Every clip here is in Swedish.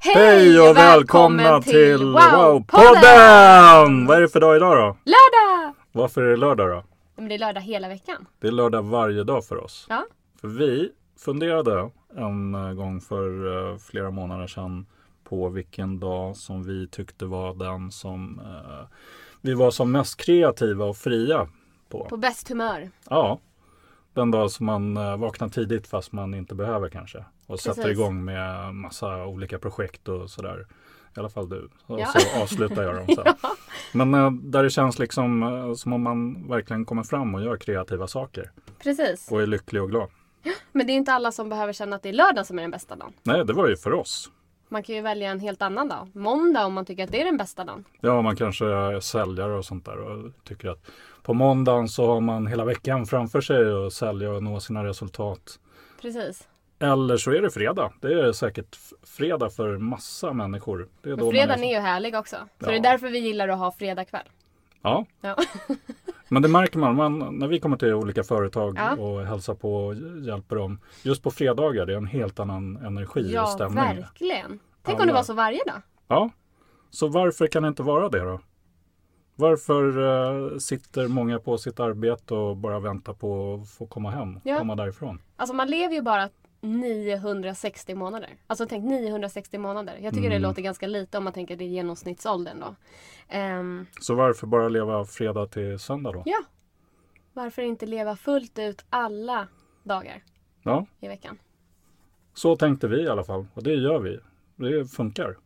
Hej och välkomna till Wow-podden! Vad är det för dag idag då? Lördag! Varför är det lördag då? Men det är lördag hela veckan. Det är lördag varje dag för oss. Ja. För vi funderade en eh, gång för eh, flera månader sedan på vilken dag som vi tyckte var den som eh, vi var som mest kreativa och fria på. På bäst humör. Ja, den dag som man eh, vaknar tidigt fast man inte behöver kanske. Och sätter Precis. igång med massa olika projekt och sådär. I alla fall du. Och Ja. så avslutar jag dem sen. Men eh, där det känns liksom eh, som om man verkligen kommer fram och gör kreativa saker. Precis. Och är lycklig och glad. Men det är inte alla som behöver känna att det är lördag som är den bästa dagen. Nej, det var ju för oss. Man kan ju välja en helt annan dag. Måndag om man tycker att det är den bästa dagen. Ja, man kanske är säljare och sånt där och tycker att på måndagen så har man hela veckan framför sig och sälja och nå sina resultat. Precis. Eller så är det fredag. Det är säkert fredag för massa människor. Det är Men fredagen är ju härlig också. Så Ja. det är därför vi gillar att ha fredagkväll. Ja, Ja. men det märker man, man när vi kommer till olika företag Ja. och hälsar på och hjälper dem. Just på fredagar, det är en helt annan energi och ja, stämning. verkligen. Tänk om Alla. det var så varje dag. Ja, så varför kan det inte vara det då? Varför eh, sitter många på sitt arbete och bara väntar på att få komma hem, Ja. komma därifrån? Alltså man lever ju bara 960 månader. Alltså tänk 960 månader. Jag tycker det låter ganska lite om man tänker det är genomsnittsåldern då. Ehm, Så varför bara leva fredag till söndag då? ja. Varför inte leva fullt ut alla dagar Ja, i veckan? så tänkte vi i alla fall och det gör vi. Det funkar.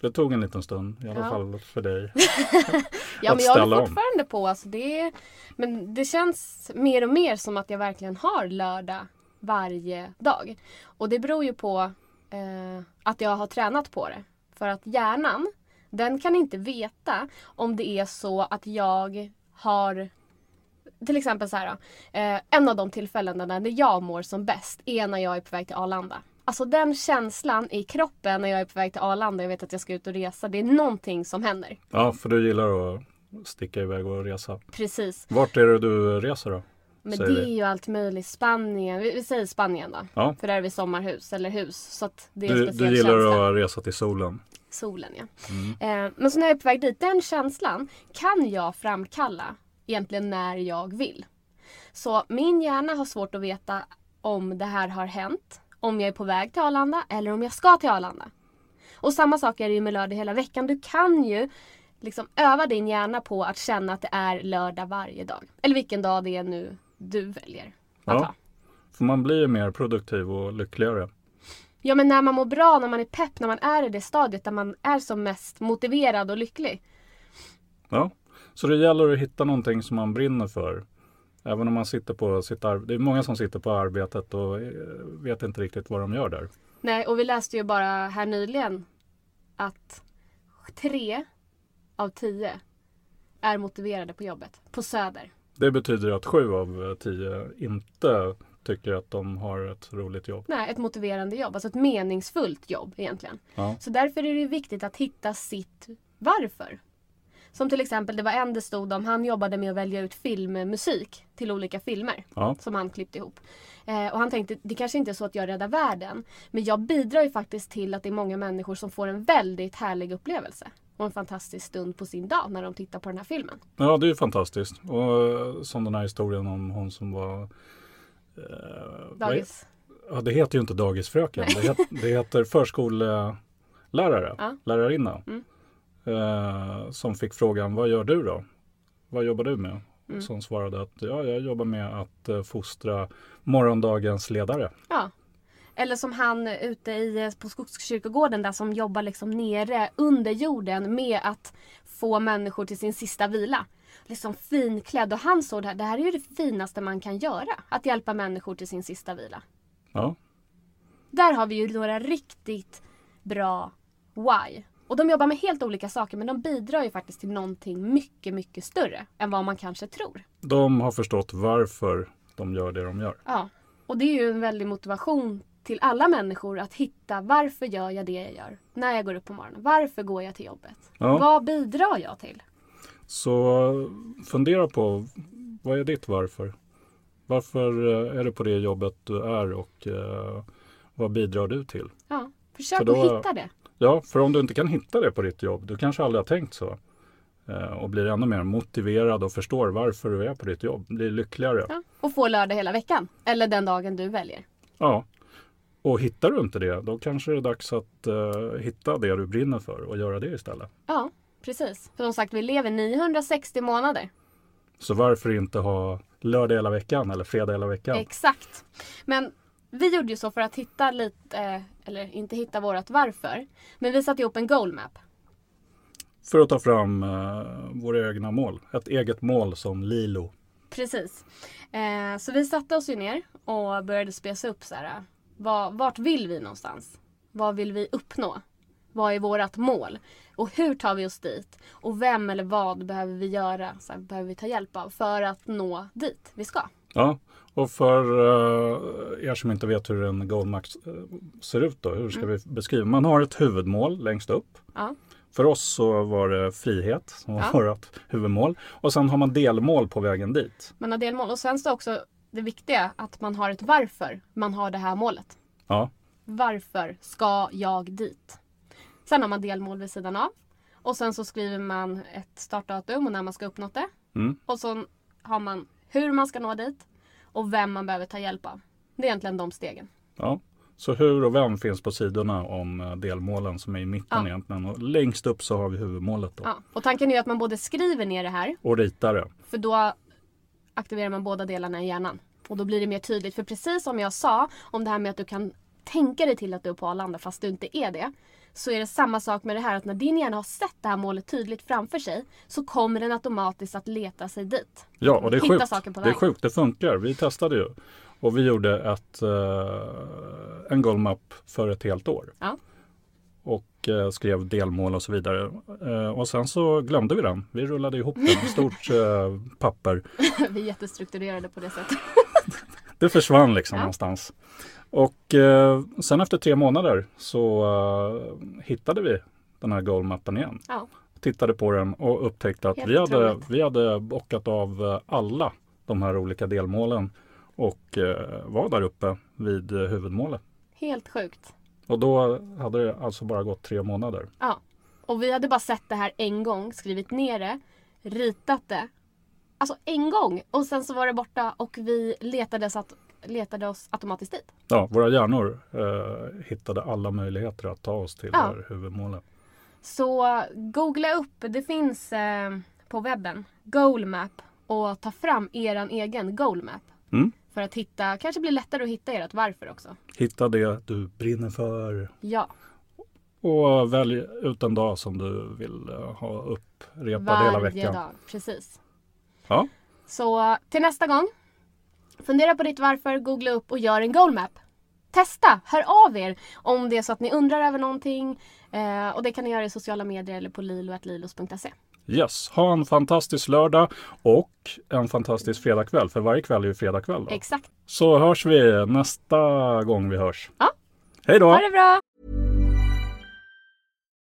Det tog en liten stund i alla Ja. fall för dig. Ja, att men jag håller om. fortfarande på. Alltså det, men det känns mer och mer som att jag verkligen har lördag varje dag. Och det beror ju på eh, att jag har tränat på det. För att hjärnan, den kan inte veta om det är så att jag har till exempel så här då, eh, En av de tillfällena när jag mår som bäst är när jag är på väg till Arlanda. Alltså den känslan i kroppen när jag är på väg till Arlanda, jag vet att jag ska ut och resa. Det är någonting som händer. Ja, för du gillar att sticka iväg och resa. Precis. Vart är det du reser då? Men det är ju allt möjligt. Spanien, vi, vi säger Spanien då. Ja. För där är vi sommarhus eller hus. Så det är Du, du gillar känsla. att resa till solen. Solen ja. Mm. Eh, men så när jag är på väg dit, den känslan kan jag framkalla egentligen när jag vill. Så min hjärna har svårt att veta om det här har hänt. Om jag är på väg till Arlanda eller om jag ska till Arlanda. Och samma sak är det ju med lördag hela veckan. Du kan ju liksom öva din hjärna på att känna att det är lördag varje dag. Eller vilken dag det är nu du väljer att Ja. ha. För man blir ju mer produktiv och lyckligare. Ja men när man mår bra, när man är pepp, när man är i det stadiet där man är som mest motiverad och lycklig. Ja. Så det gäller att hitta någonting som man brinner för. Även om man sitter på sitt arbete. Det är många som sitter på arbetet och eh, vet inte riktigt vad de gör där. Nej, och vi läste ju bara här nyligen att tre av tio är motiverade på jobbet. På Söder. Det betyder att sju av eh, tio inte tycker att de har ett roligt jobb. Nej, ett motiverande jobb. Alltså ett meningsfullt jobb egentligen. Ja. Så därför är det viktigt att hitta sitt varför. Som till exempel, det var en det stod om, han jobbade med att välja ut filmmusik till olika filmer. Ja. Som han klippte ihop. Eh, och han tänkte, det kanske inte är så att jag räddar världen. Men jag bidrar ju faktiskt till att det är många människor som får en väldigt härlig upplevelse. Och en fantastisk stund på sin dag när de tittar på den här filmen. Ja, det är ju fantastiskt. Och eh, som den här historien om hon som var... Eh, Dagis. Ja, det heter ju inte dagisfröken. Det, het, det heter förskollärare, Ja. lärarinna. Mm. Eh, som fick frågan, vad gör du då? Vad jobbar du med? Mm. Som svarade att ja, jag jobbar med att eh, fostra morgondagens ledare. Ja. Eller som han ute i, på Skogskyrkogården där som jobbar liksom nere under jorden med att få människor till sin sista vila. Liksom finklädd och han såg det här, det här är ju det finaste man kan göra. Att hjälpa människor till sin sista vila. Ja, Där har vi ju några riktigt bra why. Och de jobbar med helt olika saker men de bidrar ju faktiskt till någonting mycket, mycket större än vad man kanske tror. de har förstått varför de gör det de gör. Ja. Och det är ju en väldig motivation till alla människor att hitta varför gör jag det jag gör när jag går upp på morgonen? Varför går jag till jobbet? Ja. Vad bidrar jag till? Så fundera på vad är ditt varför? Varför eh, är du på det jobbet du är och eh, vad bidrar du till? Ja. Försök För då- att hitta det. Ja, för om du inte kan hitta det på ditt jobb, du kanske aldrig har tänkt så. Eh, och blir ännu mer motiverad och förstår varför du är på ditt jobb. Blir lyckligare. Ja. Och få lördag hela veckan. Eller den dagen du väljer. Ja. Och hittar du inte det, då kanske det är dags att eh, hitta det du brinner för och göra det istället. Ja, precis. För som sagt, vi lever 960 månader. Så varför inte ha lördag hela veckan eller fredag hela veckan? Exakt. Men vi gjorde ju så för att hitta lite, eh, eller inte hitta vårat varför. Men vi satte ihop en goal map. För att ta fram eh, våra egna mål. Ett eget mål som Lilo. Precis. Eh, så vi satte oss ju ner och började spesa upp så här. Vad, vart vill vi någonstans? Vad vill vi uppnå? Vad är vårat mål? Och hur tar vi oss dit? Och vem eller vad behöver vi göra? Så här, behöver vi ta hjälp av för att nå dit vi ska? Ja, och för eh, er som inte vet hur en goalmax eh, ser ut då, hur ska vi beskriva? Man har ett huvudmål längst upp. Ja. För oss så var det frihet som var Ja. vårt huvudmål. Och sen har man delmål på vägen dit. Man har delmål. Och sen så också det viktiga att man har ett varför man har det här målet. Ja, Varför ska jag dit? Sen har man delmål vid sidan av. Och sen så skriver man ett startdatum och när man ska uppnå det. Mm. Och så har man hur man ska nå dit och vem man behöver ta hjälp av. Det är egentligen de stegen. ja. Så hur och vem finns på sidorna om eh, delmålen som är i mitten Ja. egentligen. Och längst upp så har vi huvudmålet då. Ja. Och tanken är att man både skriver ner det här, Och ritar det. för då aktiverar man båda delarna i hjärnan. Och då blir det mer tydligt. För precis som jag sa om det här med att du kan tänka dig till att du är på Arlanda fast du inte är det. Så är det samma sak med det här att när din hjärna har sett det här målet tydligt framför sig så kommer den automatiskt att leta sig dit. Ja, och det är Hitta sjukt. saker på Det är sjukt, det funkar. Vi testade ju. Och vi gjorde ett, eh, en goalmap för ett helt år. Ja. Och eh, skrev delmål och så vidare. Eh, och sen så glömde vi den. Vi rullade ihop den stort eh, papper. Vi är jättestrukturerade på det sättet. Det försvann liksom Ja. någonstans. Och eh, sen efter tre månader så eh, hittade vi den här goalmappen igen. Ja. Tittade på den och upptäckte att vi hade, vi hade bockat av eh, alla de här olika delmålen och var där uppe vid huvudmålet. Helt sjukt. Och då hade det alltså bara gått tre månader. Ja. Och vi hade bara sett det här en gång, skrivit ner det, ritat det. Alltså en gång! Och sen så var det borta och vi letade, så att, letade oss automatiskt dit. Ja, våra hjärnor eh, hittade alla möjligheter att ta oss till Ja. det här huvudmålet. Så googla upp, det finns eh, på webben, Goalmap och ta fram eran egen Goalmap. Mm. För att hitta, kanske blir lättare att hitta ert varför också. Hitta det du brinner för. Ja, Och välj ut en dag som du vill eh, ha upprepad hela varje veckan. dag. Precis. Ja, Så till nästa gång, fundera på ditt varför, googla upp och gör en goalmap. Testa, hör av er om det är så att ni undrar över någonting. Eh, och det kan ni göra i sociala medier eller på lilo.lilos.se. yes. Ha en fantastisk lördag och en fantastisk fredagkväll. För varje kväll är ju fredagkväll. Då. Exakt. Så hörs vi nästa gång vi hörs. Ja. Hej då! Ha det bra!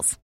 details.